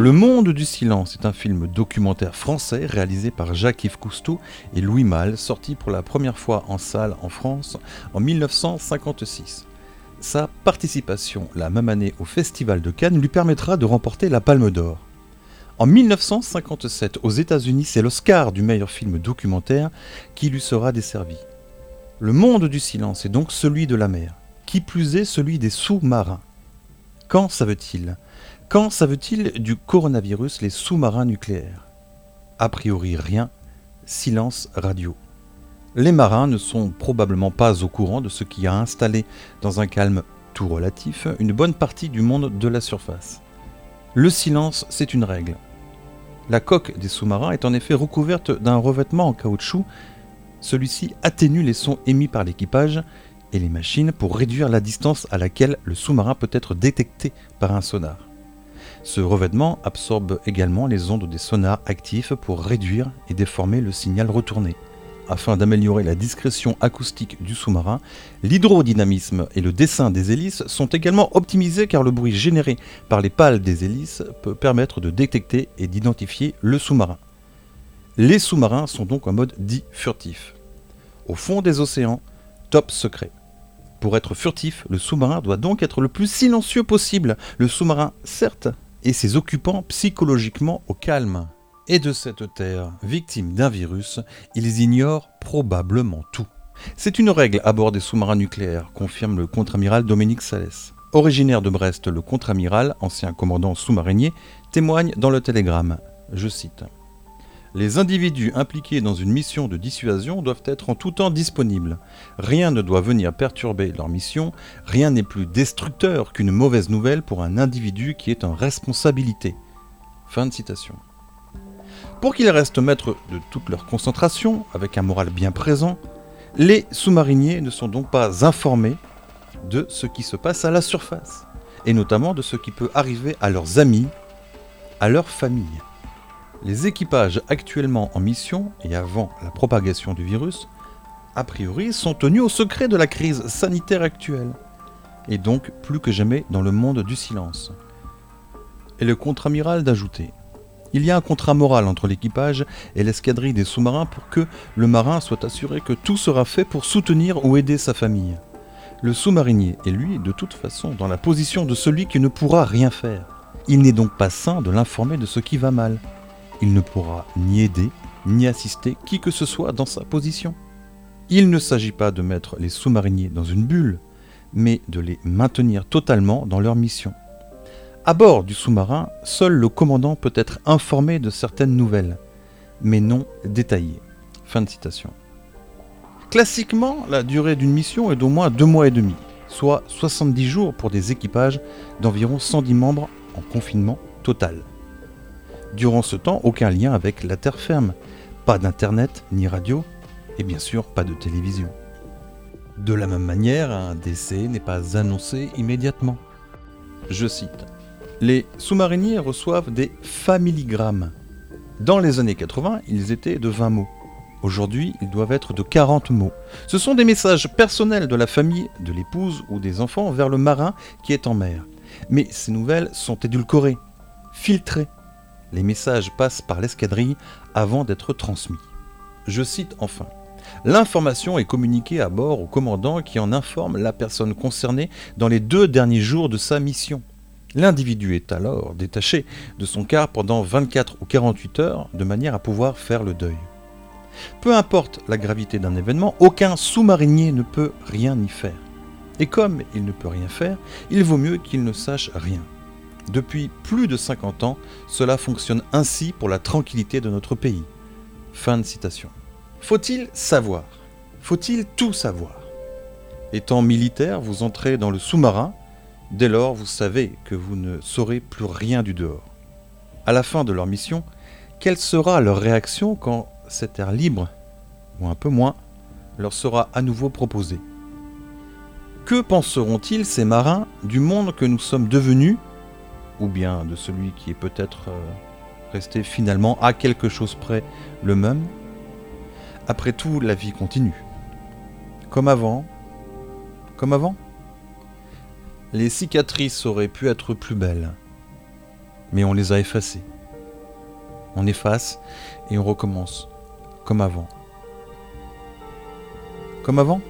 Le Monde du Silence est un film documentaire français réalisé par Jacques-Yves Cousteau et Louis Malle, sorti pour la première fois en salle en France en 1956. Sa participation la même année au Festival de Cannes lui permettra de remporter la Palme d'Or. En 1957, aux États-Unis, c'est l'Oscar du meilleur film documentaire qui lui sera desservi. Le monde du silence est donc celui de la mer, qui plus est celui des sous-marins. Quand savent-ils? Quand savent-ils du coronavirus les sous-marins nucléaires? A priori rien, silence radio. Les marins ne sont probablement pas au courant de ce qui a installé, dans un calme tout relatif, une bonne partie du monde de la surface. Le silence, c'est une règle. La coque des sous-marins est en effet recouverte d'un revêtement en caoutchouc celui-ci atténue les sons émis par l'équipage et les machines pour réduire la distance à laquelle le sous-marin peut être détecté par un sonar. Ce revêtement absorbe également les ondes des sonars actifs pour réduire et déformer le signal retourné. Afin d'améliorer la discrétion acoustique du sous-marin, l'hydrodynamisme et le dessin des hélices sont également optimisés car le bruit généré par les pales des hélices peut permettre de détecter et d'identifier le sous-marin. Les sous-marins sont donc en mode dit furtif. Au fond des océans, top secret. Pour être furtif, le sous-marin doit donc être le plus silencieux possible. Le sous-marin, certes, et ses occupants psychologiquement au calme. Et de cette terre, victime d'un virus, ils ignorent probablement tout. C'est une règle à bord des sous-marins nucléaires, confirme le contre-amiral Dominique Salès. Originaire de Brest, le contre-amiral, ancien commandant sous-marinier, témoigne dans le télégramme. Je cite. Les individus impliqués dans une mission de dissuasion doivent être en tout temps disponibles. Rien ne doit venir perturber leur mission, rien n'est plus destructeur qu'une mauvaise nouvelle pour un individu qui est en responsabilité. Fin de citation. Pour qu'ils restent maîtres de toute leur concentration, avec un moral bien présent, les sous-mariniers ne sont donc pas informés de ce qui se passe à la surface, et notamment de ce qui peut arriver à leurs amis, à leur famille. Les équipages actuellement en mission et avant la propagation du virus, a priori, sont tenus au secret de la crise sanitaire actuelle, et donc plus que jamais dans le monde du silence. Et le contre-amiral d'ajouter il y a un contrat moral entre l'équipage et l'escadrille des sous-marins pour que le marin soit assuré que tout sera fait pour soutenir ou aider sa famille. Le sous-marinier est lui, de toute façon, dans la position de celui qui ne pourra rien faire. Il n'est donc pas sain de l'informer de ce qui va mal il ne pourra ni aider, ni assister qui que ce soit dans sa position. Il ne s'agit pas de mettre les sous-mariniers dans une bulle, mais de les maintenir totalement dans leur mission. À bord du sous-marin, seul le commandant peut être informé de certaines nouvelles, mais non détaillées. Classiquement, la durée d'une mission est d'au moins deux mois et demi, soit 70 jours pour des équipages d'environ 110 membres en confinement total. Durant ce temps, aucun lien avec la terre ferme. Pas d'internet ni radio, et bien sûr pas de télévision. De la même manière, un décès n'est pas annoncé immédiatement. Je cite Les sous-mariniers reçoivent des familigrammes. Dans les années 80, ils étaient de 20 mots. Aujourd'hui, ils doivent être de 40 mots. Ce sont des messages personnels de la famille, de l'épouse ou des enfants vers le marin qui est en mer. Mais ces nouvelles sont édulcorées, filtrées, les messages passent par l'escadrille avant d'être transmis. Je cite enfin. L'information est communiquée à bord au commandant qui en informe la personne concernée dans les deux derniers jours de sa mission. L'individu est alors détaché de son quart pendant 24 ou 48 heures de manière à pouvoir faire le deuil. Peu importe la gravité d'un événement, aucun sous-marinier ne peut rien y faire. Et comme il ne peut rien faire, il vaut mieux qu'il ne sache rien. Depuis plus de 50 ans, cela fonctionne ainsi pour la tranquillité de notre pays. Fin de citation. Faut-il savoir? Faut-il tout savoir? Étant militaire, vous entrez dans le sous-marin, dès lors vous savez que vous ne saurez plus rien du dehors. À la fin de leur mission, quelle sera leur réaction quand cet air libre, ou un peu moins, leur sera à nouveau proposé Que penseront-ils, ces marins, du monde que nous sommes devenus ou bien de celui qui est peut-être euh, resté finalement à quelque chose près le même. Après tout, la vie continue. Comme avant. Comme avant. Les cicatrices auraient pu être plus belles. mais on les a effacés. On efface et on recommence, comme avant. Comme avant